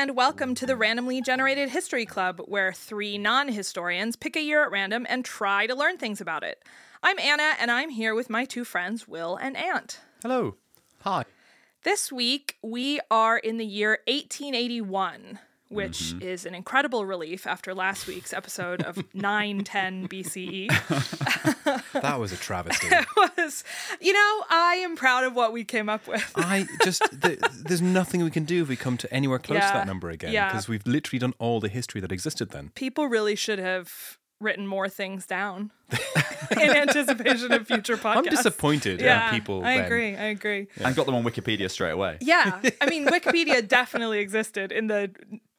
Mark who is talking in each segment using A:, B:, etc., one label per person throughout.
A: And welcome to the Randomly Generated History Club, where three non historians pick a year at random and try to learn things about it. I'm Anna, and I'm here with my two friends, Will and Ant.
B: Hello. Hi.
A: This week, we are in the year 1881, which
B: Mm-hmm.
A: is an incredible relief after last week's episode of 910 BCE.
B: That was a travesty.
A: It was, you know, I am proud of what we came up with.
B: I just th- there's nothing we can do if we come to anywhere close to that number again
A: yeah.
B: because we've literally done all the history that existed then.
A: People really should have written more things down in anticipation of future podcasts.
B: I'm disappointed
A: Yeah,
B: in people.
A: I
B: then.
A: agree. I agree.
C: and got them on Wikipedia straight away.
A: Yeah, I mean, Wikipedia definitely existed in the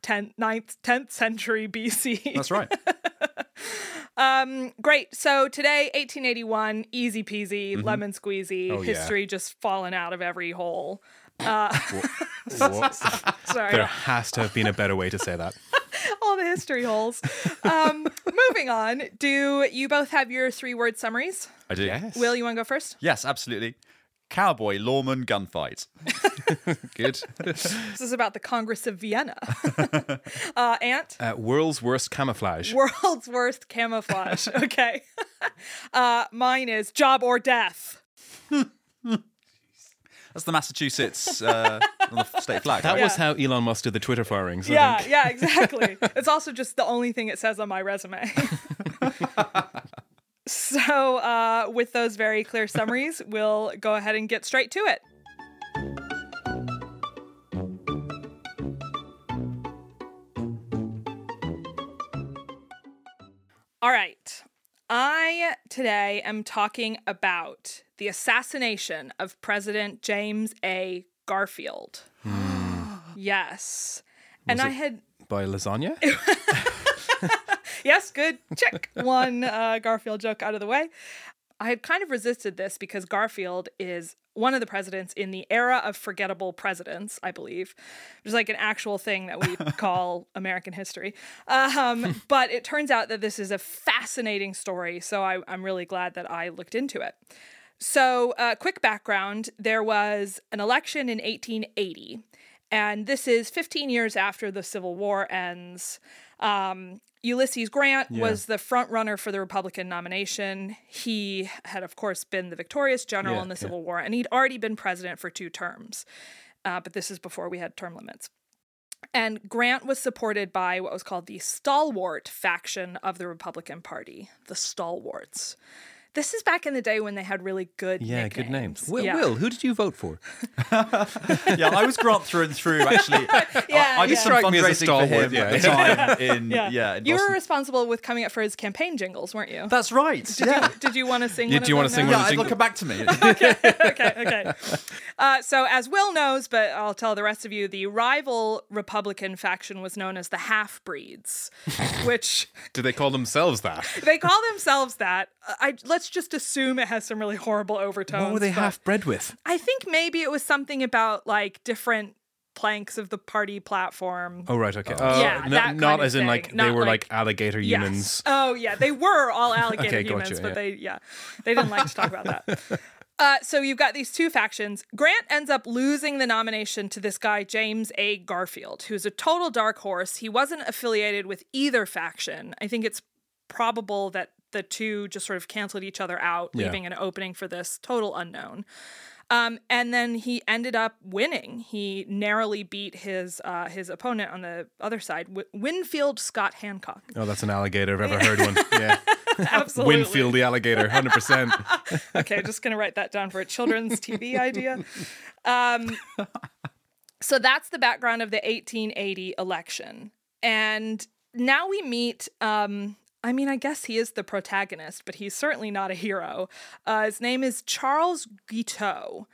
A: 10th, 9th, 10th century BC.
C: That's right.
A: Um, great. So today, 1881, easy peasy, lemon squeezy,
B: Oh, yeah.
A: history just falling out of every hole. Uh, sorry,
B: there has to have been a better way to say that.
A: all the history holes. Um, moving on. Do you both have your three word summaries?
C: I do.
B: Yes.
A: Will, you want to go first?
C: Yes, absolutely. Cowboy lawman gunfight.
B: Good.
A: This is about the Congress of Vienna. uh, Ant?
B: Uh, world's worst camouflage.
A: World's worst camouflage. Okay. uh, mine is job or death.
C: That's the Massachusetts uh, on the state flag.
B: that
C: right?
B: was how Elon Musk did the Twitter firings. I
A: Yeah,
B: think.
A: yeah, exactly. it's also just the only thing it says on my resume. So, uh, with those very clear summaries, we'll go ahead and get straight to it. All right. I today am talking about the assassination of President James A. Garfield. yes. And I had
B: By lasagna?
A: yes, good. Check. One uh, Garfield joke out of the way. I had kind of resisted this because Garfield is one of the presidents in the era of forgettable presidents, I believe, which is like an actual thing that we call American history. Um, but it turns out that this is a fascinating story, so I, I'm really glad that I looked into it. So, uh, quick background there was an election in 1880, and this is 15 years after the Civil War ends. Um, Ulysses Grant was the front runner for the Republican nomination. He had, of course, been the victorious general
B: Yeah,
A: in the
B: yeah.
A: Civil War, and he'd already been president for two terms. Uh, but this is before we had term limits. And Grant was supported by what was called the stalwart faction of the Republican Party, the stalwarts. This is back in the day when they had really good
B: Yeah, good names. Will,
A: Yeah.
B: Will, who did you vote for?
C: yeah, I was Grant through and through. Actually,
A: Yeah,
C: I, I did
A: yeah.
C: some
B: Strike me as a
C: fundraising for him
B: yeah.
C: at the time in yeah,
A: Yeah,
C: in
A: you were responsible with coming up for his campaign jingles, weren't you?
C: That's right.
A: Did
C: yeah.
A: you, did you want to sing?
B: Yeah,
A: one
B: do you
A: want
B: wanna sing
C: yeah,
B: one of the
C: it'll
B: jingle-
C: come back to me.
A: okay, okay. Uh, so, as Will knows, but I'll tell the rest of you, the rival Republican faction was known as the Half Breeds, which
B: Do they call themselves that?
A: they call themselves that. I let's just assume it has some really horrible overtones.
B: What were they half bred with?
A: I think maybe it was something about like different planks of the party platform.
B: Oh right, okay. Oh,
A: Yeah,
B: no-
A: that kind
B: not
A: of
B: as in
A: thing.
B: like they were like,
A: like-
B: alligator
A: Yes.
B: humans.
A: Oh yeah, they were all alligator
B: Okay,
A: humans,
B: gotcha,
A: but
B: yeah.
A: they yeah, they didn't like to talk about that. Uh, so you've got these two factions. Grant ends up losing the nomination to this guy James A. Garfield, who's a total dark horse. He wasn't affiliated with either faction. I think it's probable that the two just sort of canceled each other out,
B: Yeah.
A: leaving an opening for this total unknown. Um, and then he ended up winning. He narrowly beat his uh, his opponent on the other side, w- Winfield Scott Hancock.
B: Oh, that's an alligator. I've ever heard one. Yeah.
A: Absolutely.
B: Winfield the alligator, hundred percent.
A: okay, just gonna write that down for a children's TV idea. Um, so that's the background of the 1880 election, and now we meet. Um, I mean, I guess he is the protagonist, but he's certainly not a hero. Uh, his name is Charles Guiteau.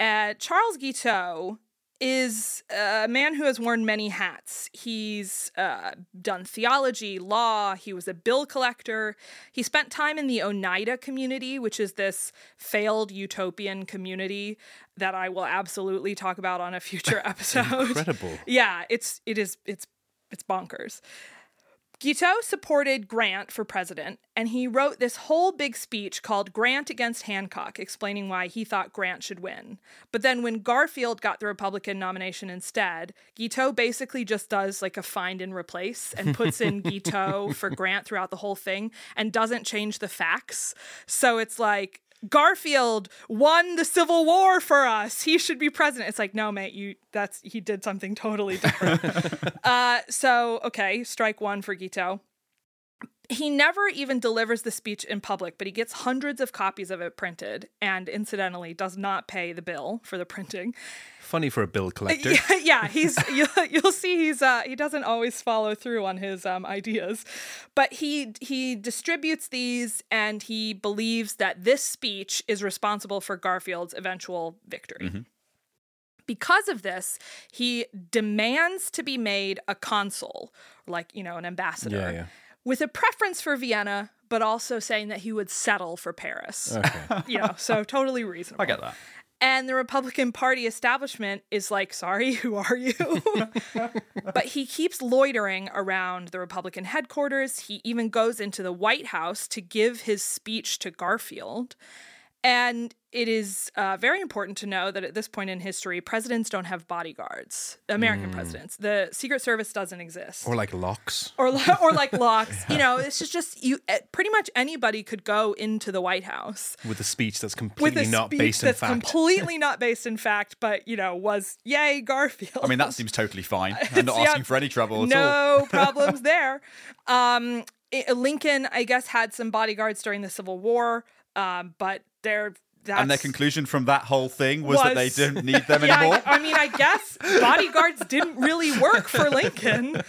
A: Uh, Charles Guiteau is a man who has worn many hats. He's uh, done theology, law, he was a bill collector. He spent time in the Oneida community, which is this failed utopian community that I will absolutely talk about on a future episode.
B: Incredible.
A: yeah, it's it is it's it's bonkers. Guiteau supported Grant for president, and he wrote this whole big speech called Grant Against Hancock, explaining why he thought Grant should win. But then when Garfield got the Republican nomination instead, Guiteau basically just does like a find and replace and puts in Guiteau for Grant throughout the whole thing and doesn't change the facts. So it's like, Garfield won the Civil War for us. He should be president. It's like, no, mate, you that's he did something totally different. uh, so okay, strike one for Guiteau. He never even delivers the speech in public, but he gets hundreds of copies of it printed, and incidentally, does not pay the bill for the printing.
B: Funny for a bill collector.
A: Yeah, yeah, he's you'll, you'll see he's uh he doesn't always follow through on his um ideas, but he he distributes these and he believes that this speech is responsible for Garfield's eventual victory. Because of this, he demands to be made a consul, like you know an ambassador,
B: Yeah, yeah.
A: With a preference for Vienna, but also saying that he would settle for Paris.
B: Okay.
A: You know, so totally reasonable.
C: I get that.
A: And the Republican Party establishment is like, sorry, who are you? but he keeps loitering around the Republican headquarters. He even goes into the White House to give his speech to Garfield. And it is uh, very important to know that at this point in history, presidents don't have bodyguards. American presidents, the Secret Service doesn't exist
B: Or like locks.
A: or or like locks. You know, it's just just you. eh, Pretty much anybody could go into the White House
B: With a speech that's completely not based in fact.
A: completely not based in fact, but you know was yay Garfield.
C: I mean, that seems totally fine. I'm not
A: Yeah,
C: asking for any trouble at all.
A: no problems there. Um, i- Lincoln, I guess, had some bodyguards during the Civil War, um, but they're that's,
C: And their conclusion from that whole thing was, that they
A: was-
C: didn't need them
A: yeah,
C: anymore.
A: I, I mean, I guess bodyguards didn't really work for Lincoln.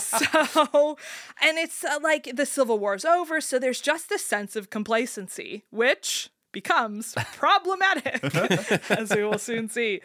A: So, and it's uh, like the Civil War's over, so there's just this sense of complacency, which becomes problematic, as we will soon see.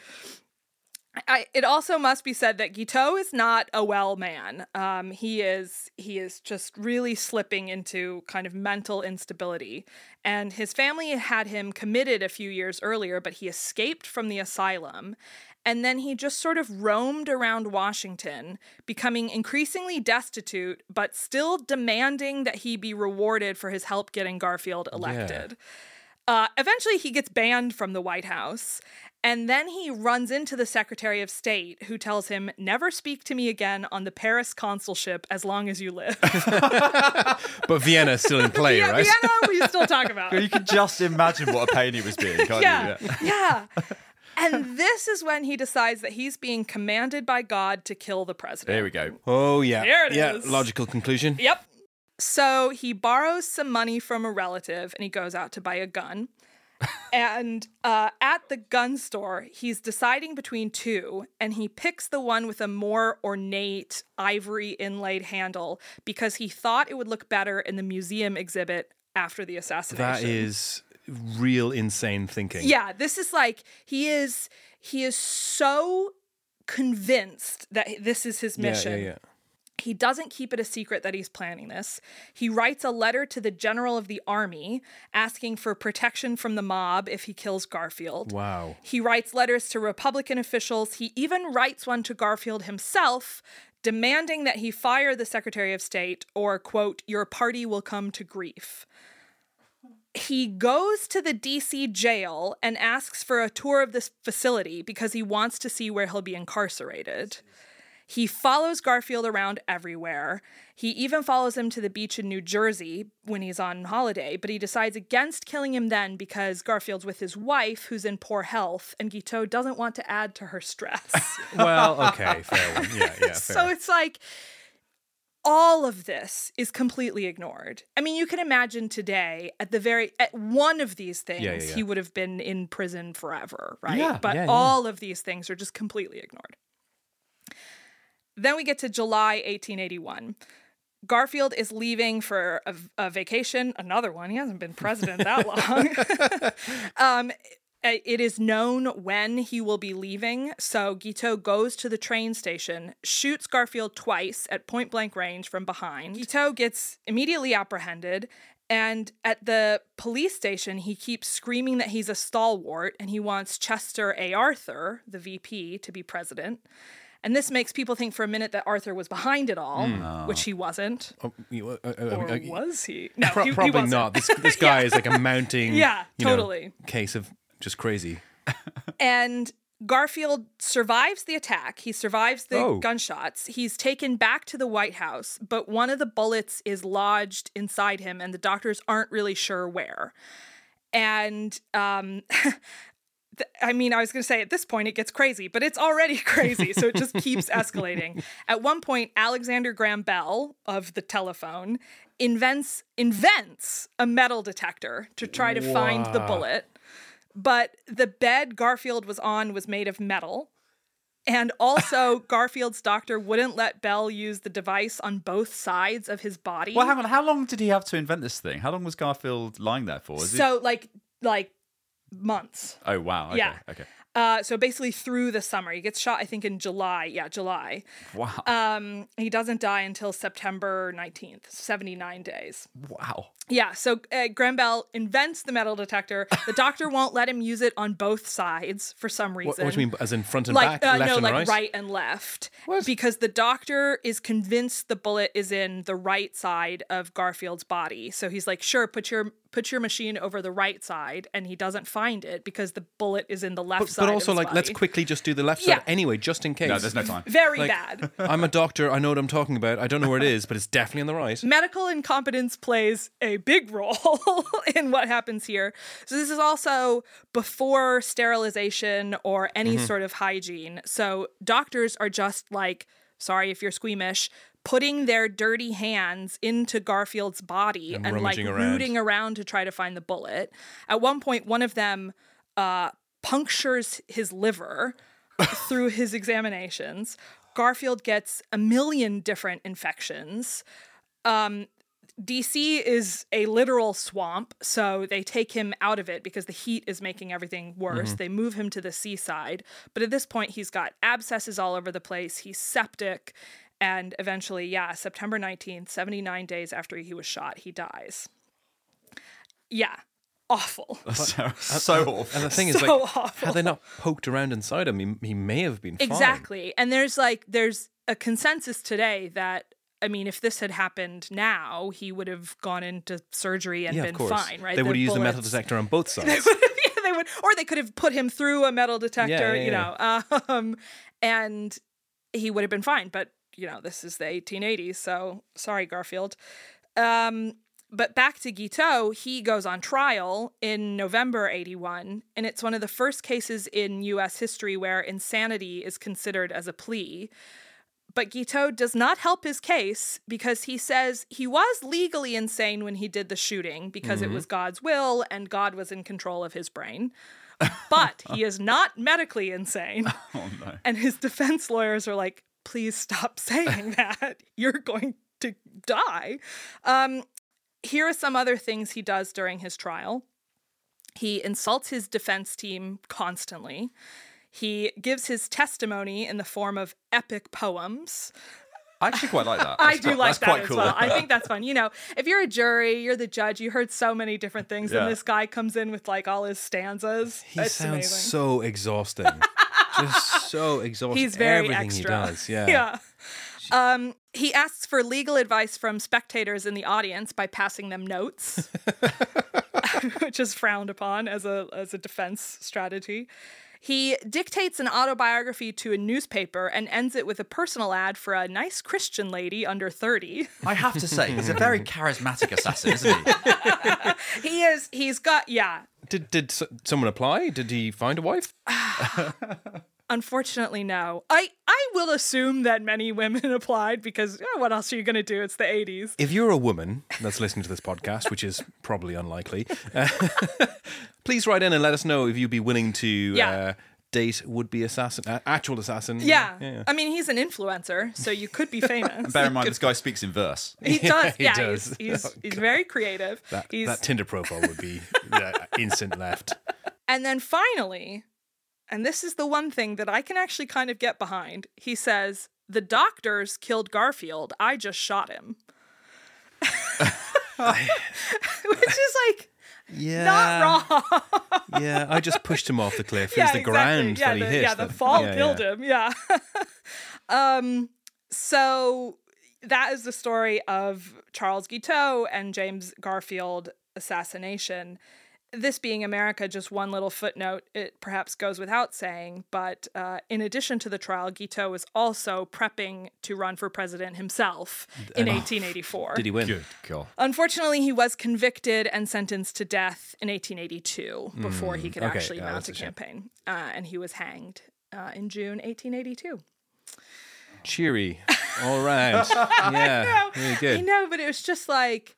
A: I, it also must be said that Guiteau is not a well man. Um, he is he is just really slipping into kind of mental instability, and his family had him committed a few years earlier, but he escaped from the asylum, and then he just sort of roamed around Washington, becoming increasingly destitute, but still demanding that he be rewarded for his help getting Garfield elected. Uh, eventually, he gets banned from the White House. And then he runs into the Secretary of State, who tells him, Never speak to me again on the Paris consulship as long as you live.
B: But Vienna is still in play,
A: yeah,
B: right?
A: Vienna, we still talk about.
C: You can just imagine what a pain he was being, can't
A: yeah,
C: you?
A: yeah. And this is when he decides that he's being commanded by God to kill the president.
C: There we go.
B: Oh yeah.
A: There it
B: yeah,
A: is.
B: logical conclusion.
A: Yep. So he borrows some money from a relative and he goes out to buy a gun. And uh, at the gun store, he's deciding between two, and he picks the one with a more ornate ivory inlaid handle because he thought it would look better in the museum exhibit after the assassination.
B: That is real insane thinking.
A: Yeah, this is like he is he is so convinced that this is his
B: Yeah,
A: mission.
B: yeah, yeah.
A: He doesn't keep it a secret that he's planning this. He writes a letter to the general of the army asking for protection from the mob if he kills Garfield.
B: Wow.
A: He writes letters to Republican officials. He even writes one to Garfield himself demanding that he fire the Secretary of State or, quote, your party will come to grief. He goes to the DC jail and asks for a tour of this facility because he wants to see where he'll be incarcerated. He follows Garfield around everywhere. He even follows him to the beach in New Jersey when he's on holiday, but he decides against killing him then because Garfield's with his wife, who's in poor health, and Guiteau doesn't want to add to her stress.
B: Well, okay, fair one. Yeah, yeah, fair.
A: so it's like all of this is completely ignored. I mean, you can imagine today at the very at one of these things
B: Yeah, yeah, yeah.
A: he would have been in prison forever, right?
C: Yeah,
A: but all of these things are just completely ignored. Then we get to July 1881. Garfield is leaving for a, a vacation, another one. He hasn't been president that long. um, it is known when he will be leaving, so Guiteau goes to the train station, shoots Garfield twice at point blank range from behind. Guiteau gets immediately apprehended, and at the police station, he keeps screaming that he's a stalwart and he wants Chester A. Arthur, the VP, to be president. And this makes people think for a minute that Arthur was behind it all, which he wasn't.
B: Oh, you- uh, uh,
A: Or
B: uh,
A: was he? No,
B: pro-
A: he, he
B: probably
A: wasn't.
B: not. This this guy is like a mounting.
A: Yeah,
B: you know,
A: totally.
B: case of just crazy.
A: And Garfield survives the attack. He survives the
B: Oh.
A: gunshots. He's taken back to the White House, but one of the bullets is lodged inside him, and the doctors aren't really sure where. And um, th- I mean, I was going to say at this point it gets crazy, but it's already crazy, so it just keeps escalating. At one point, Alexander Graham Bell of the telephone invents invents a metal detector to try to find the bullet but the bed Garfield was on was made of metal. And also, Garfield's doctor wouldn't let Bell use the device on both sides of his body.
C: Well, hang on. How long did he have to invent this thing? How long was Garfield lying there for? Is he-
A: so, like, like months.
C: Oh wow. Okay.
A: Yeah.
C: Okay.
A: Uh, so basically through the summer. He gets shot, I think, in July. Yeah, July.
C: Wow.
A: Um, he doesn't die until September 19th, 79 days.
C: wow.
A: Yeah, so uh, Graham Bell invents the metal detector. The doctor won't let him use it on both sides for some reason.
B: What, what do you mean, as in front and
A: like
B: back,
A: uh,
B: left
A: no,
B: and
A: like
B: right?
A: and left. What? Because the doctor is convinced the bullet is in the right side of Garfield's body. So he's like, "Sure, put your put your machine over the right side," and he doesn't find it because the bullet is in the left
B: But,
A: side.
B: but
A: of
B: also,
A: his
B: like, let's quickly just do the left
A: Yeah.
B: side anyway, just in case.
C: No, there's no time.
A: Very
B: Like-
A: bad.
B: I'm a doctor. I know what I'm talking about. I don't know where it is, but it's definitely on the right.
A: medical incompetence plays a big role in what happens here. So this is also before sterilization or any
B: Mm-hmm.
A: sort of hygiene. So doctors are just like, sorry if you're squeamish, putting their dirty hands into Garfield's body
B: And
A: and, like
B: around.
A: rooting around to try to find the bullet. At one point, one of them uh, punctures his liver through his examinations. Garfield gets a million different infections. Um, DC is a literal swamp, so they take him out of it because the heat is making everything worse. They move him to the seaside, but at this point, he's got abscesses all over the place. He's septic, and eventually, yeah, September 19th, 79 days after he was shot, he dies. Yeah, awful.
C: so so awful.
B: And the thing is,
A: So
B: like,
A: awful.
B: had they not poked around inside him, he, he may have been fine.
A: Exactly. And there's like there's a consensus today that I mean, if this had happened now, he would have gone into surgery and
B: Yeah,
A: been
B: of
A: fine, right?
B: They
A: The
B: would have used the metal detector on both sides.
A: They would have, yeah, they would, or they could have put him through a metal detector,
B: yeah,
A: you know, um, and he would have been fine. But you know, this is the 1880s, so sorry, Garfield. Um, but back to Guiteau, he goes on trial in November 81, and it's one of the first cases in US history where insanity is considered as a plea. But Guiteau does not help his case because he says he was legally insane when he did the shooting because it was God's will and God was in control of his brain. But he is not medically insane. And his defense lawyers are like, please stop saying that. You're going to die. Um, here are some other things he does during his trial. He insults his defense team constantly. He gives his testimony in the form of epic poems.
C: I actually quite like that.
A: I
C: That's
A: do
C: quite-
A: like that as
C: cool.
A: well. I think that's fun. You know, if you're a jury, you're the judge, you heard so many different things,
C: Yeah.
A: and this guy comes in with like all his stanzas.
B: He
A: it's
B: sounds
A: amazing.
B: so exhausting. Just so exhausting.
A: He's very
B: Everything
A: extra.
B: he does. Yeah.
A: yeah. Um, he asks for legal advice from spectators in the audience by passing them notes, which is frowned upon as a as a defense strategy. He dictates an autobiography to a newspaper and ends it with a personal ad for a nice Christian lady under 30.
C: I have to say, he's a very charismatic assassin, isn't he?
A: He is he's got yeah,
B: Did did someone apply? Did he find a wife?
A: Unfortunately, no. I, I will assume that many women applied because what else are you going to do? It's the 80s.
B: If you're a woman that's listening to this podcast, which is probably unlikely, uh, please write in and let us know if you'd be willing to
A: Yeah.
B: uh, date would-be assassin, uh, actual assassin.
A: Yeah.
B: yeah.
A: I mean, he's an influencer, so you could be famous.
C: Bear in mind, this guy speaks in verse.
A: he does.
B: he
A: Yeah,
B: does.
A: He's, he's,
B: Oh,
A: he's very creative.
B: That,
A: he's,
B: that Tinder profile would be uh, instant left.
A: and then finally, and this is the one thing that I can actually kind of get behind, he says, The doctors killed Garfield. I just shot him. Which is like
B: Yeah.
A: not wrong.
B: Yeah, I just pushed him off the cliff.
A: yeah,
B: it was the
A: exactly.
B: ground
A: yeah,
B: that he
A: the,
B: hit.
A: Yeah, the fall
B: yeah,
A: killed
B: yeah.
A: him. Yeah. um. So that is the story of Charles Guiteau and James Garfield assassination. This being America, just one little footnote, it perhaps goes without saying, but uh, in addition to the trial, Guiteau was also prepping to run for president himself in 1884.
B: Did he win?
C: Good God.
A: Unfortunately, he was convicted and sentenced to death in 1882 before he could
B: okay,
A: actually
B: yeah,
A: mount a
B: a
A: campaign. Uh, and he was hanged uh, in June 1882.
B: Cheery. All right. yeah. Very good.
A: I know, but it was just like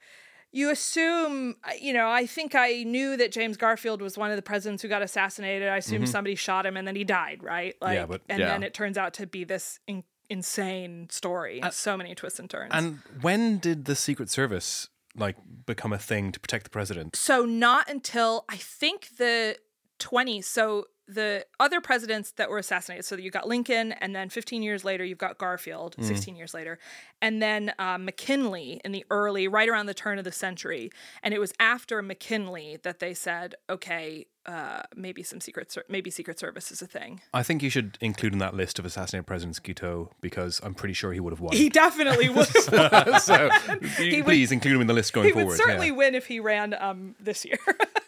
A: you assume, uh, you know, I think I knew that James Garfield was one of the presidents who got assassinated. I assumed somebody shot him and then he died, right? Like,
B: Mm-hmm. but-
A: and
C: Yeah.
A: then it turns out to be this in- insane story. so many twists and turns.
B: And when did the Secret Service like become a thing to protect the president?
A: So not until I think the 20s. So the other presidents that were assassinated. So you got Lincoln, and then 15 years later you've got Garfield. 16 years later, and then uh, McKinley in the early, right around the turn of the century. And it was after McKinley that they said, okay, uh, maybe some secret, maybe Secret Service is a thing.
B: I think you should include in that list of assassinated presidents Guiteau because I'm pretty sure he would have won.
A: He definitely would.
B: so
A: He would-
B: please include him in the list going
A: he
B: forward.
A: would certainly
B: yeah.
A: win if he ran um this year.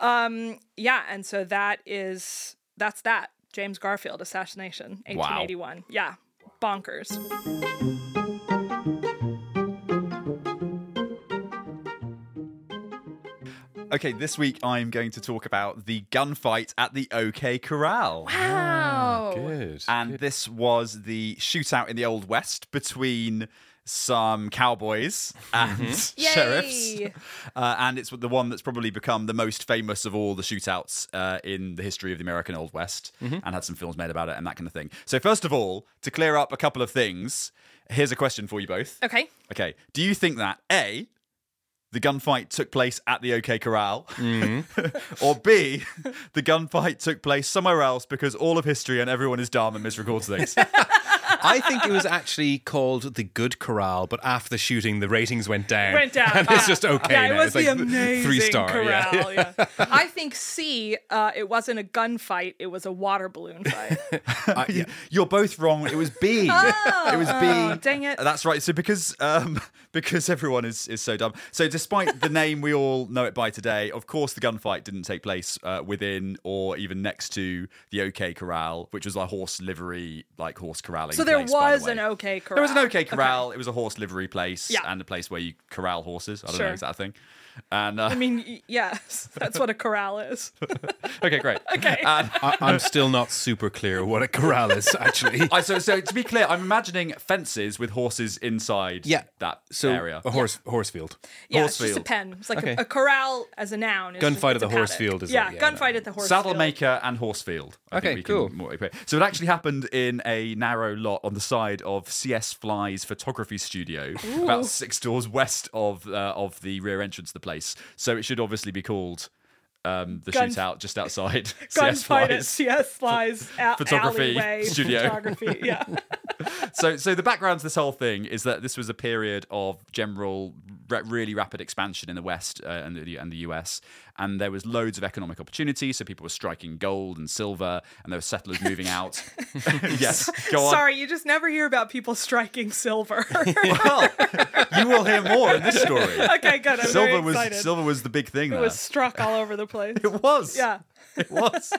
A: um yeah, and so that is that's that. James Garfield assassination, 1881. Yeah. Bonkers.
C: Okay, this week I'm going to talk about the gunfight at the OK Corral.
A: Wow.
B: Good.
C: And this was the shootout in the Old West between some cowboys and sheriffs. Uh, and it's the one that's probably become the most famous of all the shootouts uh, in the history of the American Old West and had some films made about it and that kind of thing. So, first of all, to clear up a couple of things, here's a question for you both.
A: Okay.
C: Okay. Do you think that A, the gunfight took place at the OK Corral, or B, the gunfight took place somewhere else because all of history and everyone is dumb and misrecords things?
B: I think it was actually called the Good Corral, but after the shooting, the ratings went down.
A: Went down.
B: and it's
A: Ah.
B: just okay.
A: Yeah, it was
B: it's
A: the
B: like
A: amazing
B: three star. yeah.
A: corral. Yeah. I think C, uh, it wasn't a gunfight, it was a water balloon fight.
B: Uh, yeah.
C: You're both wrong. It was B. it was B.
A: Oh, dang it.
C: That's right. So because um, because everyone is is so dumb. So despite the name we all know it by today, of course the gunfight didn't take place uh, within or even next to the OK Corral, which was a horse livery, like horse corralling.
A: So there
C: place, by the
A: was an okay corral.
C: There was an okay corral. It was a horse livery place
A: Yeah.
C: and a place where you corral horses. I don't
A: Sure.
C: know, is that a thing? And uh,
A: I mean, yes, that's what a corral is.
C: okay, great.
A: Okay.
C: And
B: I, I'm still not super clear what a corral is actually.
C: I, so, so to be clear, I'm imagining fences with horses inside
B: Yeah.
C: that
B: So
C: area.
B: a horse horse field.
A: Yeah, it's just a pen. It's like
B: Okay.
A: a, a corral as a noun. is
B: Gunfight
A: just-
B: at the horse
A: paddock.
B: field is
A: yeah,
B: yeah,
A: gunfight at the horse
C: Saddle
A: field.
C: maker and Horsefield. I
B: Okay,
C: think we can
B: cool.
C: more- So it actually happened in a narrow lot on the side of CS Fly's photography studio, about six doors west of uh, of the rear entrance of the place. So it should obviously be called um, the
A: Gun-
C: shootout just outside
A: Gunfight at. CS Flies a-
C: Photography
A: alleyway
C: studio.
A: Photography, yeah.
C: so, so the background to this whole thing is that this was a period of general, re- really rapid expansion in the West uh, and, the, and the US, and there was loads of economic opportunity. So people were striking gold and silver, and there were settlers moving out. yes, go on.
A: Sorry, you just never hear about people striking silver.
C: Well, you will hear more in this story.
A: okay, good. I'm
C: silver was silver was the big thing
A: it
C: there.
A: was struck all over the place.
C: It was.
A: Yeah.
C: It was.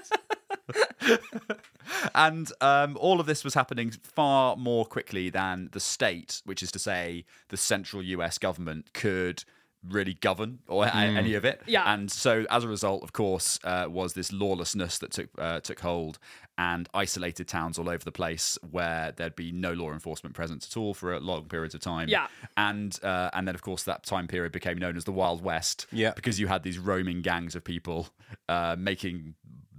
C: and um, all of this was happening far more quickly than the state, which is to say, the central US government could really govern or a- any of it.
A: Yeah.
C: And so, as a result, of course, uh, was this lawlessness that took uh, took hold and isolated towns all over the place where there'd be no law enforcement presence at all for a long periods of time.
A: Yeah.
C: And uh, and then, of course, that time period became known as the Wild West.
B: Yeah.
C: Because you had these roaming gangs of people uh, making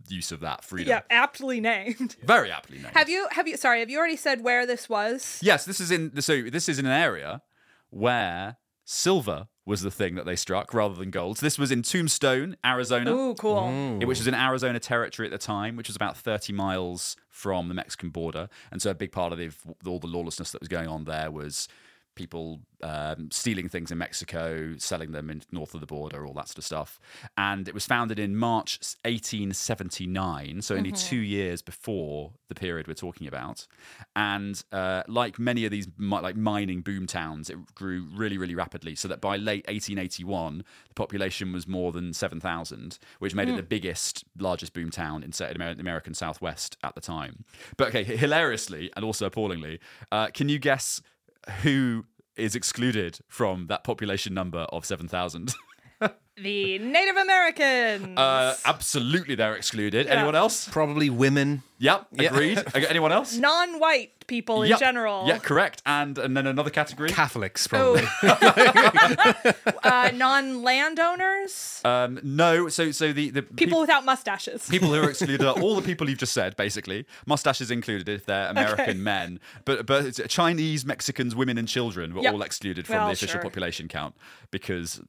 C: use of that freedom.
A: Yeah, aptly named.
C: Very aptly named.
A: Have you have you sorry, have you already said where this was?
C: yes, this is in the so this is in an area where silver was the thing that they struck rather than gold. So this was in Tombstone, Arizona.
A: Ooh, cool.
C: It- which was in Arizona territory at the time, which was about 30 miles from the Mexican border. And so a big part of the, all the lawlessness that was going on there was people um, stealing things in Mexico, selling them in north of the border, all that sort of stuff. And it was founded in March 1879, so only two years before the period we're talking about. And uh, like many of these like mining boom towns, it grew really, really rapidly. So that by late 1881, the population was more than 7,000, which made it the biggest, largest boom town in Amer- the American Southwest at the time. But okay, hilariously and also appallingly, uh, can you guess who is excluded from that population number of 7,000?
A: The Native Americans.
C: Uh, absolutely, they're excluded. Anyone else?
B: Probably women.
C: Yep, agreed. Okay, Anyone else?
A: non-white people in general.
C: Yeah, correct. And and then another category.
B: Catholics, probably.
A: uh, non-landowners.
C: Um, no, so so the the
A: people without mustaches.
C: people who are excluded are all the people you've just said, basically. Mustaches included if they're American
A: Okay.
C: men, but but Chinese, Mexicans, women, and children were
A: Yep.
C: all excluded from
A: Well,
C: the official
A: sure.
C: population count because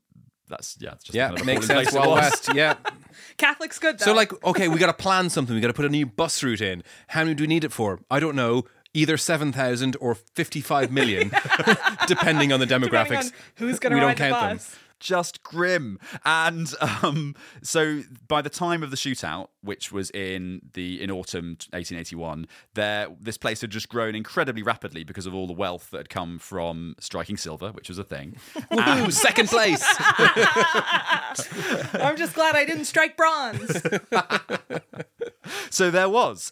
C: that's yeah, it's just
B: yeah,
C: the kind of
B: makes sense.
C: place it
B: Wild
C: was.
B: West. Yeah.
A: Catholics good though.
B: So, like, okay, we got to plan something. We got to put a new bus route in. How many do we need it for? I don't know. Either seven thousand or fifty-five million, depending on the
A: Depending
B: demographics.
A: on who's going to
B: we don't
A: ride the
B: count them.
C: Just grim. And um, so by the time of the shootout, which was in the in autumn 1881, there this place had just grown incredibly rapidly because of all the wealth that had come from striking silver, which was a thing.
B: Woohoo, second place.
A: I'm just glad I didn't strike bronze.
C: So there was.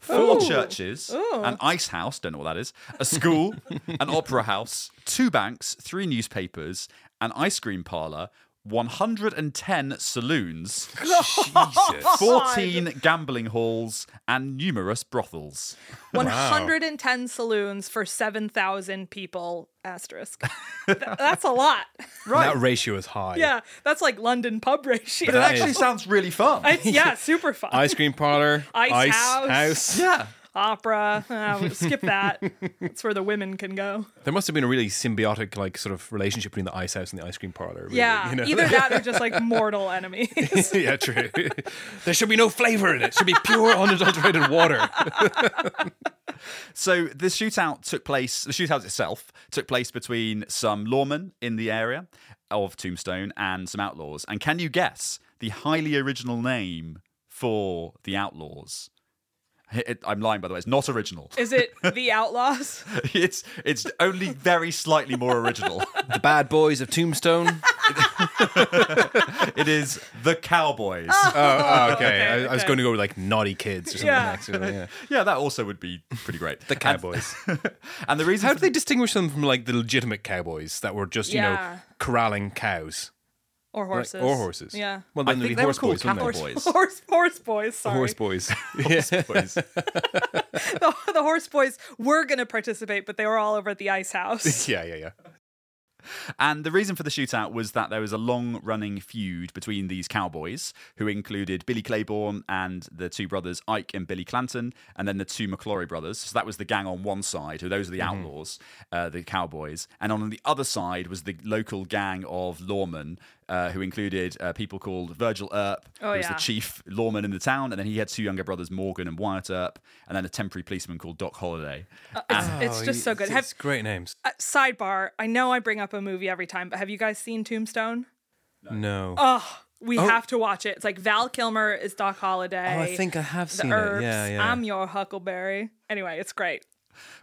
C: four churches, an ice house, don't know what that is, a school, an opera house, two banks, three newspapers, an ice cream parlor, 110 saloons,
B: Jesus.
C: 14 gambling halls, and numerous brothels.
A: 110 saloons for 7,000 people. Asterisk. Th- that's a lot.
B: That ratio is high.
A: Yeah, that's like London pub ratio.
C: But it actually sounds really fun.
A: It's, yeah, super fun.
B: Ice cream parlor,
A: Ice
B: ice
A: house.
B: house.
C: yeah.
A: Opera. Uh, skip that. That's where the women can go.
B: There must have been a really symbiotic, like, sort of relationship between the ice house and the ice cream parlor. really,
A: Yeah,
B: you know?
A: either that or just like mortal enemies.
B: yeah, true. there should be no flavor in it. It should be pure, unadulterated water.
C: So the shootout took place. The shootout itself took place between some lawmen in the area of Tombstone and some outlaws. And can you guess the highly original name for the outlaws? It- I'm lying, by the way. It's not original.
A: Is it the Outlaws?
C: It's it's only very slightly more original.
B: the bad boys of Tombstone.
C: It is the Cowboys.
B: Oh, oh, oh, okay.
A: okay,
B: I, I was
A: okay.
B: going to go with like naughty kids or something
A: Yeah.
B: next. Yeah.
C: Yeah, that also would be pretty great.
B: The cowboys.
C: And the reason
B: How do they distinguish them from like the legitimate cowboys that were just, you
A: Yeah.
B: know, corralling cows?
A: Or
B: Like-
A: horses?
B: or horses.
A: Yeah.
B: Well,
C: I
B: then they'd be horse boys, wouldn't
C: boys.
A: Horse, horse boys. Sorry.
B: Horse boys.
C: Horse boys.
A: the, the horse boys were going to participate, but they were all over at the ice house.
B: yeah, yeah, yeah.
C: And the reason for the shootout was that there was a long running feud between these cowboys, who included Billy Claiborne and the two brothers Ike and Billy Clanton, and then the two McLaury brothers. So that was the gang on one side, who those are the
B: Mm-hmm.
C: outlaws, uh, the cowboys. And on the other side was the local gang of lawmen, uh, who included uh, people called Virgil Earp,
A: Oh,
C: who was
A: yeah.
C: the chief lawman in the town, and then he had two younger brothers, Morgan and Wyatt Earp, and then a temporary policeman called Doc Holliday.
A: It's, it's just so good.
B: It's,
A: Have,
B: it's great names.
A: uh, sidebar, I know I bring up a movie every time, but have you guys seen Tombstone?
B: No.
A: Oh, we have to watch it. It's like Val Kilmer is Doc Holliday.
B: Oh, I think I have
A: the
B: seen
A: Earps,
B: it. Yeah, yeah.
A: I'm your Huckleberry. Anyway, it's great.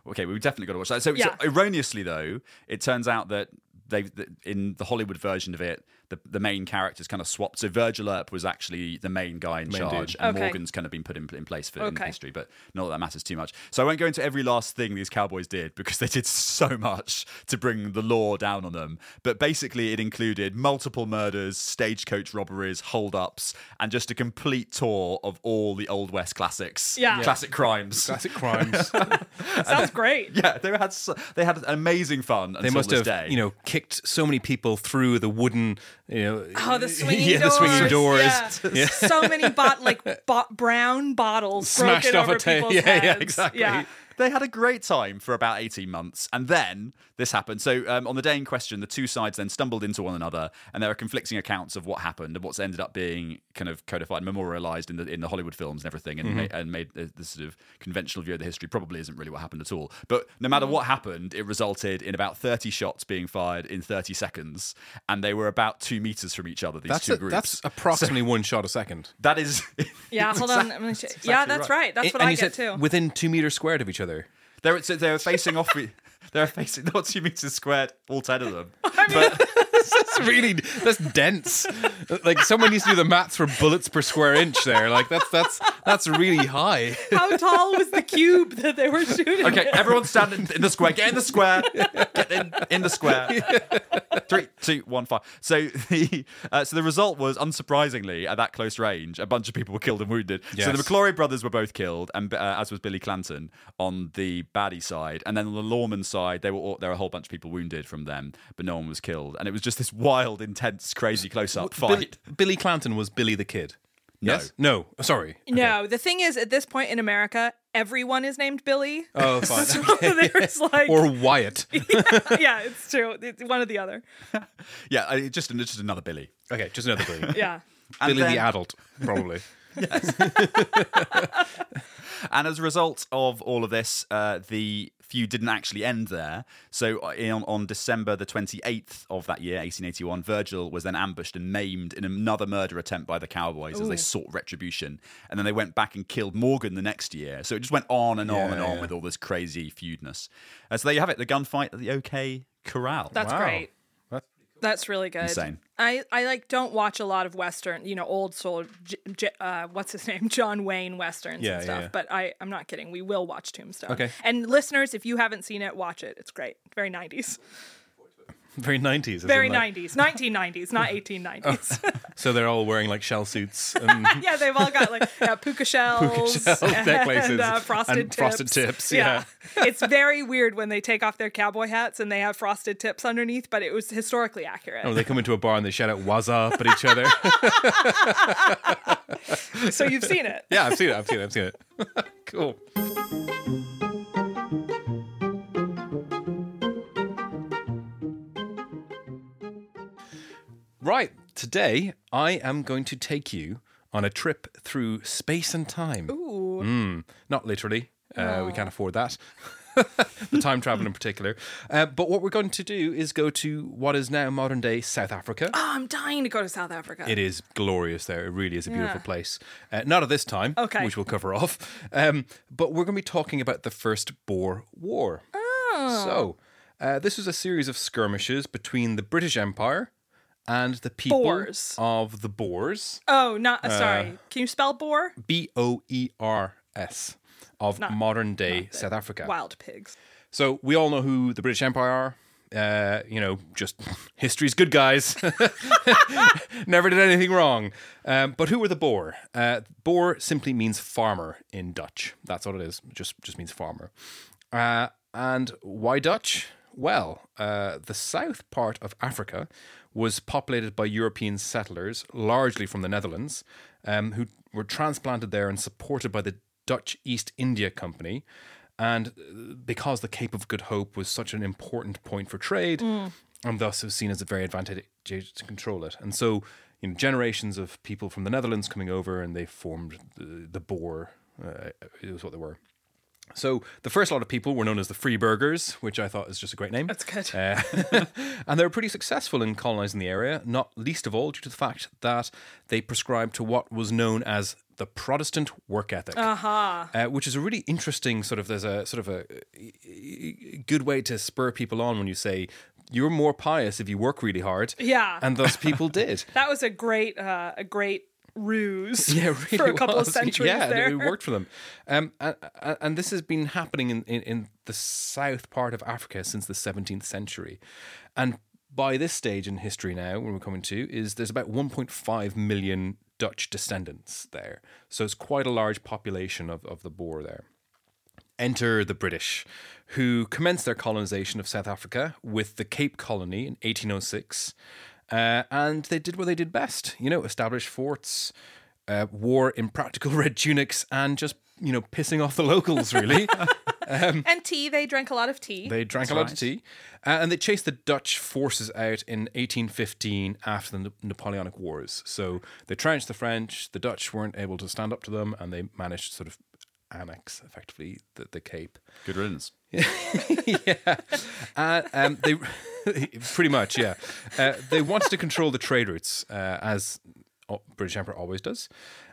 C: Okay, we've definitely got to watch that. So, so erroneously, though, it turns out that they in the Hollywood version of it, the, the main characters kind of swapped. So Virgil Earp was actually the main guy in
B: Main
C: charge,
B: dude.
C: and
A: Okay.
C: Morgan's kind of been put in, in place for in history, but not that that matters too much. So I won't go into every last thing these cowboys did because they did so much to bring the law down on them. But basically, it included multiple murders, stagecoach robberies, holdups, and just a complete tour of all the Old West classics,
A: Yeah. Yeah.
C: classic crimes.
B: Classic crimes.
A: Sounds great.
C: Yeah, they had so, they had amazing fun.
B: they
C: until
B: must
C: this
B: have,
C: day.
B: you know, kicked so many people through the wooden, you know,
A: Oh, the swinging
B: yeah,
A: doors.
B: the swinging doors.
A: Yeah. So many bot like bo- brown bottles
B: Smashed
A: broken
B: off a
A: over
B: ta-
A: people's
B: yeah, yeah,
A: heads.
B: exactly.
A: Yeah.
C: they had a great time for about 18 months and then this happened so um, on the day in question the two sides then stumbled into one another and there are conflicting accounts of what happened and what's ended up being kind of codified memorialized in the in the hollywood films and everything and, ma- and made the, the sort of conventional view of the history probably isn't really what happened at all but no matter what happened it resulted in about 30 shots being fired in 30 seconds and they were about two meters from each other these
B: That's
C: two
B: a,
C: groups
B: that's approximately one shot a second.
C: that is
A: Yeah, hold on. I'm gonna sh-
C: exactly
A: yeah, that's right. That's what
B: and
A: I
B: you
A: get
B: said
A: too.
B: within two meters squared of each other.
C: They're so they're facing off. They're facing not two meters squared, all ten of them.
B: That's really that's dense. Like someone needs to do the maths for bullets per square inch. There, like that's that's that's really high.
A: How tall was the cube that they were shooting?
C: Okay,
A: at?
C: everyone stand in, in the square. Get in the square. Get in in the square. Three, two, one, five. So the uh, so the result was unsurprisingly at that close range, a bunch of people were killed and wounded. So the
B: Yes.
C: McLaury brothers were both killed, and uh, as was Billy Clanton on the baddie side, and then on the Lawman side, they were all, there were a whole bunch of people wounded from them, but no one was killed, and it was just this wild, intense, crazy close-up
B: Billy,
C: fight.
B: Billy Clanton was Billy the Kid.
C: No.
B: Yes? No. Sorry.
A: No, the thing is, at this point in America, everyone is named Billy.
B: Oh, fine.
A: So there's like,
B: or Wyatt.
A: yeah, it's true. It's one or the other.
C: Yeah, I- just just another Billy.
B: Okay, just another Billy.
A: Yeah.
C: And
B: Billy
C: then-
B: the adult, probably. yes.
C: And as a result of all of this, uh, the feud didn't actually end there. So uh, in, on December the 28th of that year, 1881, Virgil was then ambushed and maimed in another murder attempt by the Cowboys as they sought retribution. And then they went back and killed Morgan the next year. So it just went on and on and on
B: yeah.
C: with all this crazy feudness. Uh, so there you have it, the gunfight at the OK Corral.
A: That's
B: Wow.
A: great.
B: That-
A: That's really good.
C: Insane.
A: I, I like don't watch a lot of western, you know, old soul. J- J- uh, what's his name? John Wayne westerns
B: Yeah,
A: and
B: yeah,
A: stuff.
B: yeah.
A: But I I'm not kidding. We will watch Tombstone.
B: Okay.
A: And listeners, if you haven't seen it, watch it. It's great. Very 90s.
B: Very 90s. as in,
A: Very
B: like-
A: 90s, 1990s, not 1890s.
B: So they're all wearing like shell suits and
A: yeah, they've all got like yeah, puka shells, puka
B: shells, necklaces,
A: and uh, frosted
B: and
A: tips.
B: frosted tips, yeah.
A: it's very weird when they take off their cowboy hats and they have frosted tips underneath, but it was historically accurate.
B: oh, they come into a bar and they shout out "What's up" at each other.
A: so you've seen it.
B: yeah, I've seen it. I've seen it. I've seen it. cool. Right, today I am going to take you on a trip through space and time.
A: Ooh.
B: Mm, not literally. Uh, we can't afford that. the time travel in particular. Uh, but what we're going to do is go to what is now modern day South Africa.
A: Oh, I'm dying to go to South Africa.
B: It is glorious there. It really is a beautiful
A: Yeah.
B: place. Uh, not at this time,
A: Okay.
B: which we'll cover off. Um, but we're going to be talking about the First Boer War.
A: Oh.
B: So, uh, this was a series of skirmishes between the British Empire and the people
A: Boers.
B: of the Boers.
A: Oh, not sorry. Can you spell boar?
B: B O E R S of
A: Not-
B: modern day South Africa.
A: Wild pigs.
B: So we all know who the British Empire are. Uh, you know, just history's good guys. Never did anything wrong. Um, but who were the Boer? Uh, Boer simply means farmer in Dutch. That's what it is. Just just means farmer. Uh, and why Dutch? Well, uh, the south part of Africa was populated by European settlers, largely from the Netherlands, um, who were transplanted there and supported by the Dutch East India Company. And uh, because the Cape of Good Hope was such an important point for trade, and thus was seen as a very advantageous to control it. And so, you know, generations of people from the Netherlands coming over, and they formed the, the Boer. Uh, it was what they were. So the first lot of people were known as the Free Burghers, which I thought is just a great name.
A: That's good.
B: Uh, and they were pretty successful in colonizing the area, not least of all due to the fact that they prescribed to what was known as the Protestant work ethic, uh-huh. which is a really interesting sort of. There's a sort of a, a good way to spur people on when you say you're more pious if you work really hard.
A: Yeah.
B: and thus people did.
A: That was a great, uh, a great ruse.
B: Yeah, really
A: for a couple
B: was.
A: of centuries
B: yeah,
A: there.
B: it worked for them. Um, and, and this has been happening in, in, in the south part of Africa since the 17th century. And by this stage in history now, when we're coming to, is there's about 1.5 million Dutch descendants there. So it's quite a large population of, of the Boer there. Enter the British, who commenced their colonization of South Africa with the Cape Colony in 1806. Uh, and they did what they did best, you know, establish forts, uh, wore impractical red tunics, and just, you know, pissing off the locals, really.
A: and tea. They drank a lot of tea.
B: They drank
C: That's
B: a lot
C: right.
B: of tea. Uh, and they chased the Dutch forces out in 1815 after the Napoleonic Wars. So they trounced the French. The Dutch weren't able to stand up to them, and they managed to sort of annex effectively the, the Cape.
C: Good riddance.
B: yeah, uh, um, they pretty much yeah. Uh, they wanted to control the trade routes uh, as British Empire always does,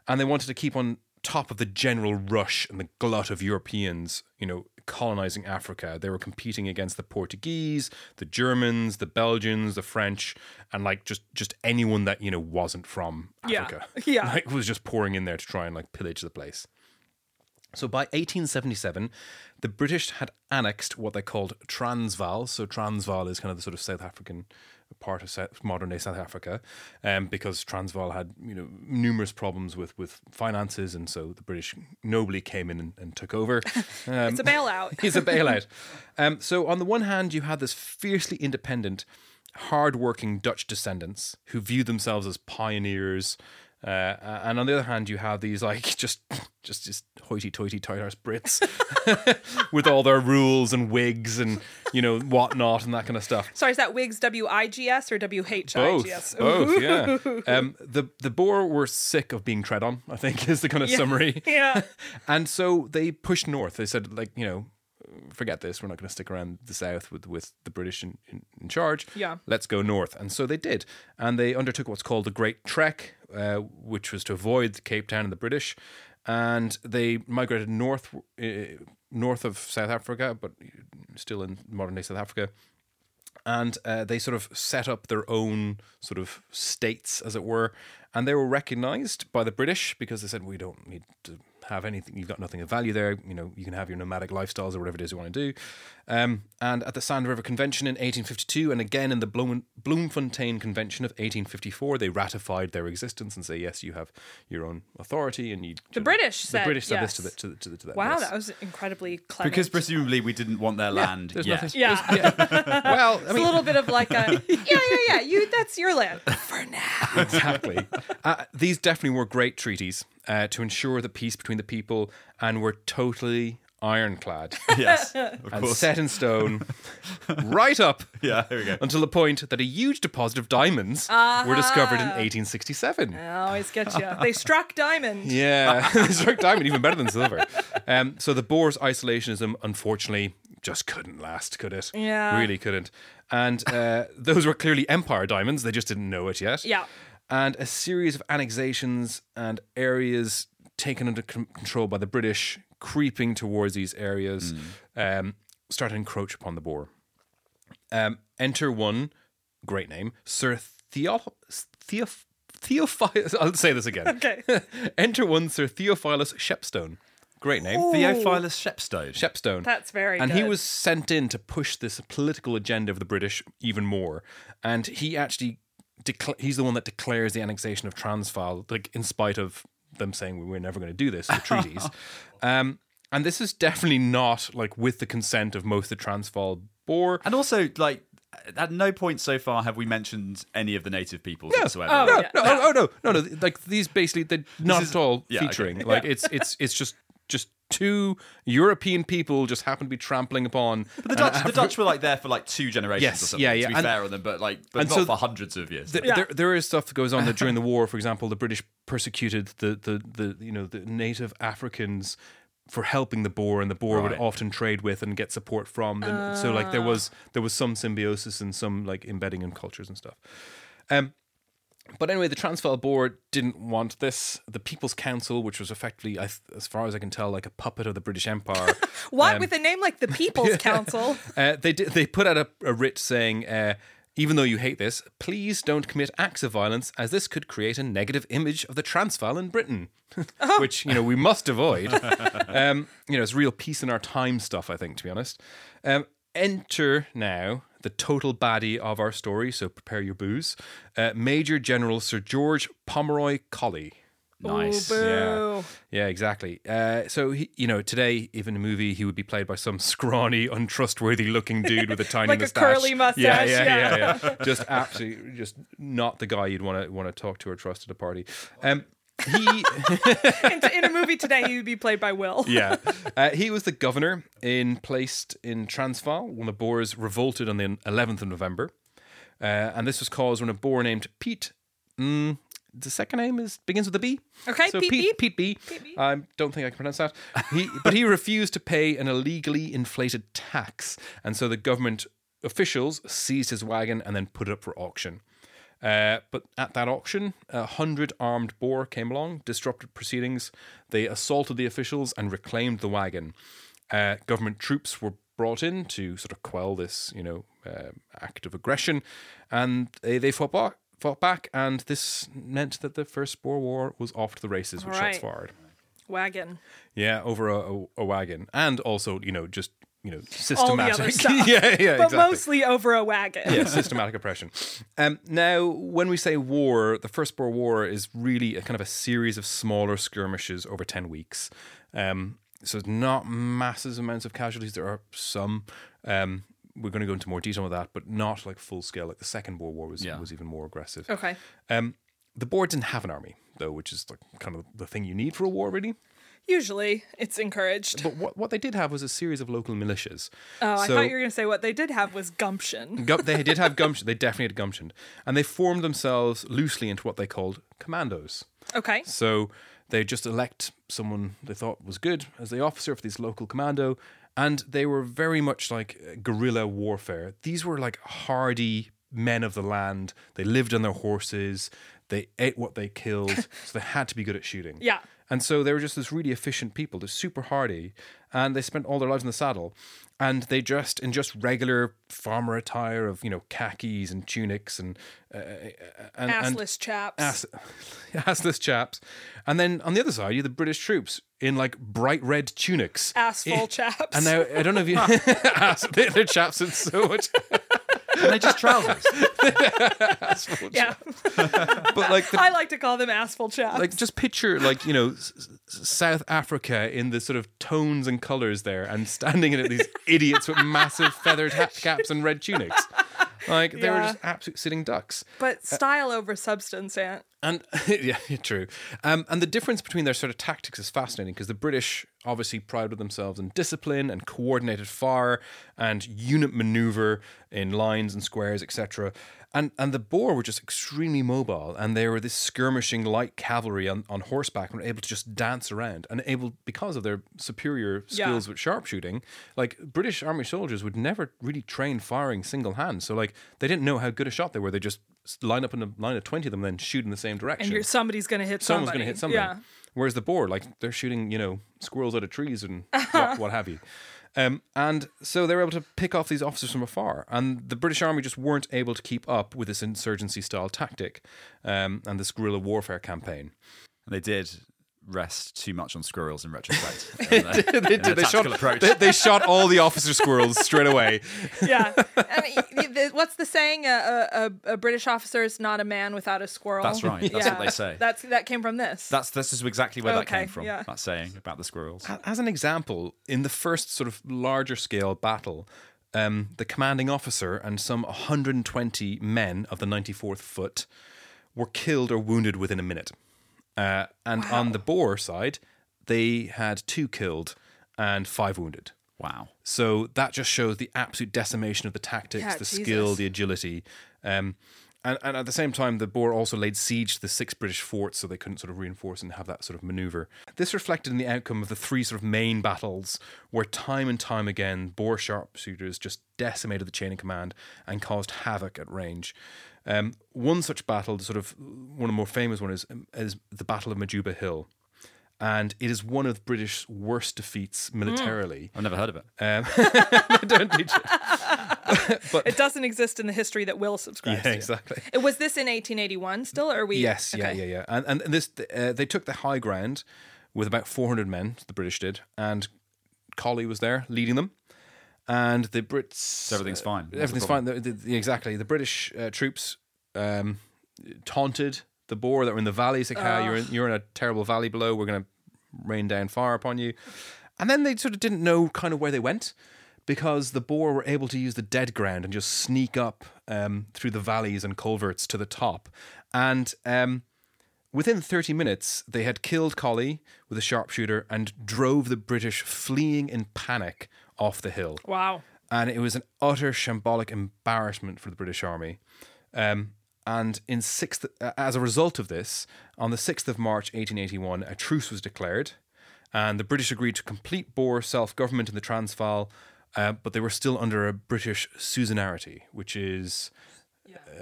B: and they wanted to keep on top of the general rush and the glut of Europeans, you know, colonizing Africa. They were competing against the Portuguese, the Germans, the Belgians, the French, and like just just anyone that you know wasn't from Africa.
A: Yeah. Yeah.
B: like was just pouring in there to try and like pillage the place. So by 1877, the British had annexed what they called Transvaal. So Transvaal is kind of the sort of South African part of South, modern day South Africa, um, because Transvaal had you know numerous problems with with finances, and so the British nobly came in and, and took over. Um,
A: it's a bailout.
B: He's a bailout. Um, so on the one hand, you had this fiercely independent, hardworking Dutch descendants who viewed themselves as pioneers. Uh, and on the other hand, you have these like just just just hoity-toity tight-arse Brits with all their rules and wigs and you know whatnot and that kind of stuff.
A: Sorry, is that Wigs W I G S or W H I
B: Both, both, yeah. Um, the the Boer were sick of being tread on. I think is the kind of summary.
A: Yeah.
B: and so they pushed north. They said, like, you know, forget this. We're not going to stick around the south with with the British in, in, in charge.
A: Yeah.
B: let's go north. And so they did, and they undertook what's called the Great Trek, uh, which was to avoid Cape Town and the British, and they migrated north uh, north of South Africa, but still in modern day South Africa and uh, they sort of set up their own sort of states, as it were, and they were recognised by the British because they said we don't need to have anything. You've got nothing of value there. You know, you can have your nomadic lifestyles or whatever it is you want to do. Um, and at the Sand River Convention in 1852, and again in the Bloem, Bloemfontein Convention of 1854, they ratified their existence and say, yes, you have your own authority, and you.
A: The British
B: the
A: said
B: British said
A: yes.
B: this to the to, the, to, the, to them.
A: Wow,
B: yes.
A: that was incredibly clever.
C: Because presumably we didn't want their land
B: there's
C: yet.
B: nothing-
A: yeah, yeah.
B: well, I
A: it's a little bit of like a yeah, yeah, yeah. You that's your land for now.
B: exactly. Uh, these definitely were great treaties uh, to ensure the peace between the people and were totally ironclad
C: yes, of
B: and
C: course.
B: set in stone right up
C: Yeah, here we go.
B: until the point that a huge deposit of diamonds were discovered in 1867.
A: I always get you. They struck diamond.
B: Yeah, they struck diamond even better than silver. Um, so the Boers' isolationism, unfortunately, just couldn't last, could it?
A: Yeah.
B: really couldn't. And uh, those were clearly empire diamonds; they just didn't know it yet.
A: Yeah.
B: And a series of annexations and areas taken under con- control by the British, creeping towards these areas, um, started to encroach upon the Boer. Um, enter one, great name, Sir Theo- Theoph- Theophilus. I'll say this again.
A: Okay.
B: Enter one Sir Theophilus Shepstone. Great name.
C: Theophilus Shepstone.
B: Shepstone.
A: That's very
B: And he was sent in to push this political agenda of the British even more. And he actually, decla- he's the one that declares the annexation of Transvaal, like in spite of them saying we're never going to do this, the treaties. um, and this is definitely not like with the consent of most of the Transvaal Boer.
C: And also, like, at no point so far have we mentioned any of the native peoples whatsoever.
A: Oh,
B: no,
A: yeah.
B: no, oh, oh, no, no, no. Like these, basically, they're not
C: is-
B: at all
C: yeah, okay.
B: featuring. Like it's, it's, it's just, just two European people just happen to be trampling upon.
C: But the Dutch, the Dutch were like there for like two generations
B: Yes,
C: or something.
B: yeah,
C: To be
B: And-
C: fair on them, but like, but
B: and
C: not
B: so
C: for hundreds of years.
B: Th- there, there is stuff that goes on that during the war. For example, the British persecuted the, the, the you know the native Africans for helping the Boer, and the Boer would often trade with and get support from them. so like there was there was some symbiosis and some like embedding in cultures and stuff. Um, but anyway, the Transvaal Board didn't want this. The People's Council, which was effectively, as far as I can tell, like a puppet of the British Empire,
A: What
B: um,
A: with a name like the People's Council?
B: uh, they did, they put out a, a writ saying, uh, even though you hate this, please don't commit acts of violence, as this could create a negative image of the Transvaal in Britain, which you know we must avoid. um, you know, it's real peace in our time stuff. I think, to be honest. Um, enter now the total baddie of our story. So prepare your booze, uh, Major General Sir George Pomeroy Colley.
C: nice.
A: Ooh.
B: Yeah, yeah, exactly. Uh, so he, you know, today, even in a movie, he would be played by some scrawny, untrustworthy-looking dude with a tiny
A: Like a
B: mustache.
A: curly mustache,
B: Yeah, yeah,
A: yeah.
B: yeah, yeah. just absolutely, just not the guy you'd want to want to talk to or trust at a party. Um, he,
A: in, in a movie today, he would be played by Will.
B: yeah, uh, he was the governor in placed in Transvaal when the Boers revolted on the 11th of November, uh, and this was caused when a Boer named Pete. Mm, the second name is begins with a B.
A: Okay,
B: so
A: Pete
B: Pete,
A: B.
B: Pete B. I don't think I can pronounce that. He, but he refused to pay an illegally inflated tax, and so the government officials seized his wagon and then put it up for auction. Uh, but at that auction, a hundred armed Boer came along, disrupted proceedings. They assaulted the officials and reclaimed the wagon. Uh, government troops were brought in to sort of quell this, you know, uh, act of aggression, and they, they fought back. Fought back, and this meant that the first Boer War was off to the races with
A: All
B: shots fired.
A: Wagon.
B: Yeah, over a, a, a wagon, and also, you know, just you know,
A: All the
B: systematic.
A: other stuff.
B: yeah, yeah,
A: But
B: exactly
A: mostly over a wagon.
B: yeah, systematic oppression. Um, now, when we say war, the First Boer War is really a kind of a series of smaller skirmishes over 10 weeks. Um, so it's not massive amounts of casualties. There are some. Um, we're going to go into more detail with that, but not like full scale. Like the Second Boer War was,
C: Yeah.
B: was even more aggressive.
A: Okay.
B: Um, the Boer didn't have an army, though, which is like kind of the thing you need for a war, really.
A: Usually, it's encouraged.
B: But what, what they did have was a series of local militias.
A: Oh, I
B: So-
A: thought you were going to say what they did have was gumption.
B: Gu- they did have gumption. They definitely had gumption, and they formed themselves loosely into what they called commandos.
A: Okay.
B: So they just elect someone they thought was good as the officer for this local commando, and they were very much like uh, guerrilla warfare. These were like hardy men of the land. They lived on their horses. They ate what they killed, so they had to be good at shooting.
A: Yeah.
B: And so they were just this really efficient people. They're super hardy, and they spent all their lives in the saddle. and they dressed in just regular farmer attire of you know khakis and tunics and uh, and, and
A: Assless chaps.
B: ass, assless chaps. And then on the other side, you have the British troops in like bright red tunics.
A: Assful chaps.
B: And now I don't know if you ass, they're, they're chaps in so much,
C: And they just trousers.
A: yeah.
B: but like the,
A: I like to call them assful chaps.
B: like just picture like you know S- S- South Africa in the sort of tones and colors there, and standing in it these idiots with massive feathered hat caps and red tunics. Like they were just absolute sitting ducks.
A: but style over substance, Ant.
B: And yeah, true. Um, and the difference between their sort of tactics is fascinating because the British obviously prided themselves in discipline and coordinated fire and unit maneuver in lines and squares, etc. And and the Boer were just extremely mobile, and they were this skirmishing light cavalry on, on horseback and were able to just dance around and able because of their superior
A: Yeah.
B: skills with sharpshooting. Like British army soldiers would never really train firing single hand, so like they didn't know how good a shot they were. They just line up in a line of twenty of them, then shoot in the same direction
A: And you're, somebody's going to hit somebody.
B: someone's going to hit something.
A: Yeah.
B: Whereas the Boer, like they're shooting, you know, squirrels out of trees and what, what have you. Um, and so they were able to pick off these officers from afar, and the British Army just weren't able to keep up with this insurgency-style tactic um, and this guerrilla warfare campaign.
C: They did rest too much on squirrels in retrospect.
B: they did. They shot,
C: tactical approach.
B: they, they shot all the officer squirrels straight away.
A: Yeah. I mean, the- what's the saying? A, a, a- a British officer is not a man without a squirrel.
C: That's right. That's what they say.
A: That's that came from this.
C: That's this is exactly where that came from.
A: yeah.
C: That saying about the squirrels.
B: As an example, in the first sort of larger scale battle, um, the commanding officer and some 120 men of the 94th Foot were killed or wounded within a minute. Uh, and on the Boer side, they had two killed and five wounded.
C: Wow.
B: So that just shows the absolute decimation of the tactics,
A: Yeah,
B: the
A: Jesus.
B: skill, the agility. Um, and, and at the same time, the Boer also laid siege to the six British forts so they couldn't sort of reinforce and have that sort of maneuver. This reflected in the outcome of the three sort of main battles, where time and time again, Boer sharpshooters just decimated the chain of command and caused havoc at range. Um, one such battle, the sort of one of the more famous one, is, is the Battle of Majuba Hill. And it is one of British worst defeats militarily.
C: I've never heard of it.
B: Um, don't teach it.
A: it doesn't exist in the history that Will subscribes
B: Yeah,
A: to.
B: exactly.
A: It was this in 1881 still, or are we?
B: Yes, yeah,
A: Okay.
B: yeah, yeah. And and this uh, they took the high ground with about 400 men. The British did, and Colley was there leading them. And the Brits,
C: So everything's fine. What's the
B: everything's fine. The, the, exactly. The British uh, troops um, taunted the Boer that were in the valley. Said, "Ah, you're in, you're in a terrible valley below. We're going to rain down fire upon you." And then they sort of didn't know kind of where they went because the Boer were able to use the dead ground and just sneak up um, through the valleys and culverts to the top. And um, within 30 minutes, they had killed Colley with a sharpshooter and drove the British fleeing in panic off the hill
A: Wow.
B: and it was an utter shambolic embarrassment for the British Army. Um, and in sixth, uh, as a result of this, on the sixth of March, 1881, a truce was declared, and the British agreed to complete Boer self-government in the Transvaal, uh, but they were still under a British suzerainty, which is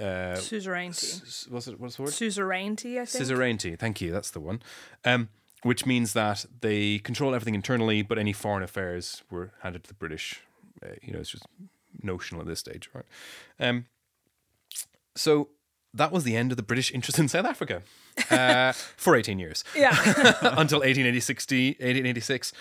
B: uh,
A: Suzerainty.
B: s- what's it? What's the word?
A: Suzerainty, I think.
B: Suzerainty. Thank you. That's the one. Um, which means that they control everything internally, but any foreign affairs were handed to the British. Uh, you know, it's just notional at this stage, right? Um, so that was the end of the British interest in South Africa uh, for 18 years
A: Yeah.
B: until 1886, 1886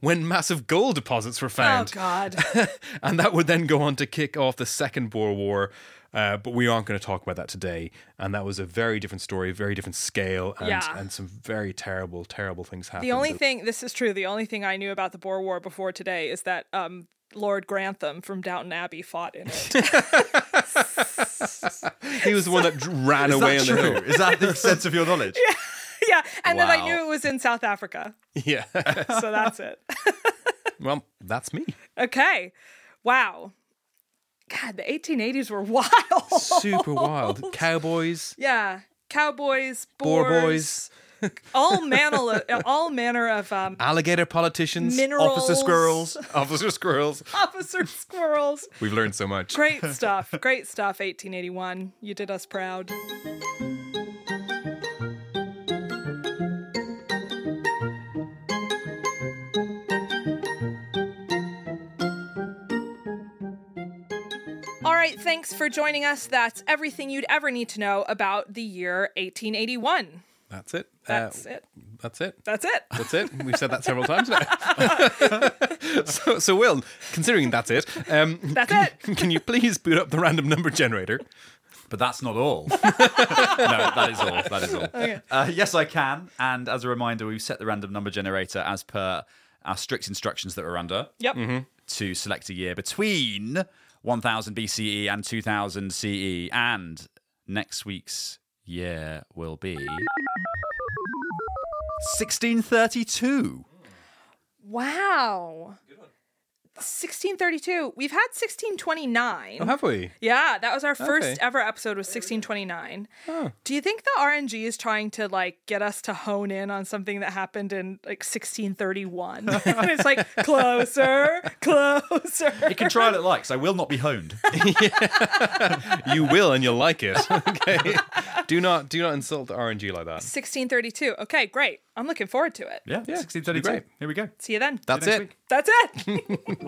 B: when massive gold deposits were found.
A: oh God.
B: and that would then go on to kick off the Second Boer War. Uh, but we aren't going to talk about that today. And that was a very different story, very different scale, and,
A: Yeah.
B: and some very terrible, terrible things happened.
A: The only thing, this is true. The only thing I knew about the Boer War before today is that um, Lord Grantham from Downton Abbey fought in it.
B: he was the one that ran
C: Is
B: away
C: that
B: on the
C: true?
B: hill.
C: Is that the sense of your knowledge?
A: yeah, yeah. and then I knew it was in South Africa.
B: Yeah.
A: So that's it.
B: well, that's me.
A: Okay. Wow. God, the 1880s were wild.
B: Super wild. Cowboys,
A: yeah. Cowboys,
B: Boer
A: Boers,
B: boys,
A: all manner, all manner of um,
B: alligator politicians,
A: minerals,
C: Officer squirrels.
B: officer squirrels.
A: officer squirrels.
B: We've learned so much.
A: Great stuff. Great stuff. 1881. You did us proud. Thanks for joining us. That's everything you'd ever need to know about the year 1881.
B: That's it.
A: That's
B: Uh,
A: it.
B: That's it.
A: That's it.
B: That's it. We've said that several times now. so, so, Will, considering that's it, um,
A: That's it.
B: can you please boot up the random number generator?
C: But that's not all. no, that is all. That is all. Uh, yes, I can. And as a reminder, we've set the random number generator as per our strict instructions that we're under
A: Yep.
C: to select a year between 1000 BCE and 2000 CE. And next week's year will be 1632.
A: Wow. 1632. We've had 1629.
B: Oh, have we?
A: Yeah, that was our first
B: Okay.
A: ever episode was 1629. Do you think the RNG is trying to like get us to hone in on something that happened in like 1631? and it's like closer, closer.
C: You can try what it likes. I will not be honed.
B: You will, and you'll like it. okay. Do not, do not insult the RNG like that.
A: 1632. Okay, great. I'm looking forward to it.
C: Yeah, yeah 1632.
B: great.
C: Here we go.
A: See you then.
B: That's
C: next
B: it.
C: week.
A: That's it.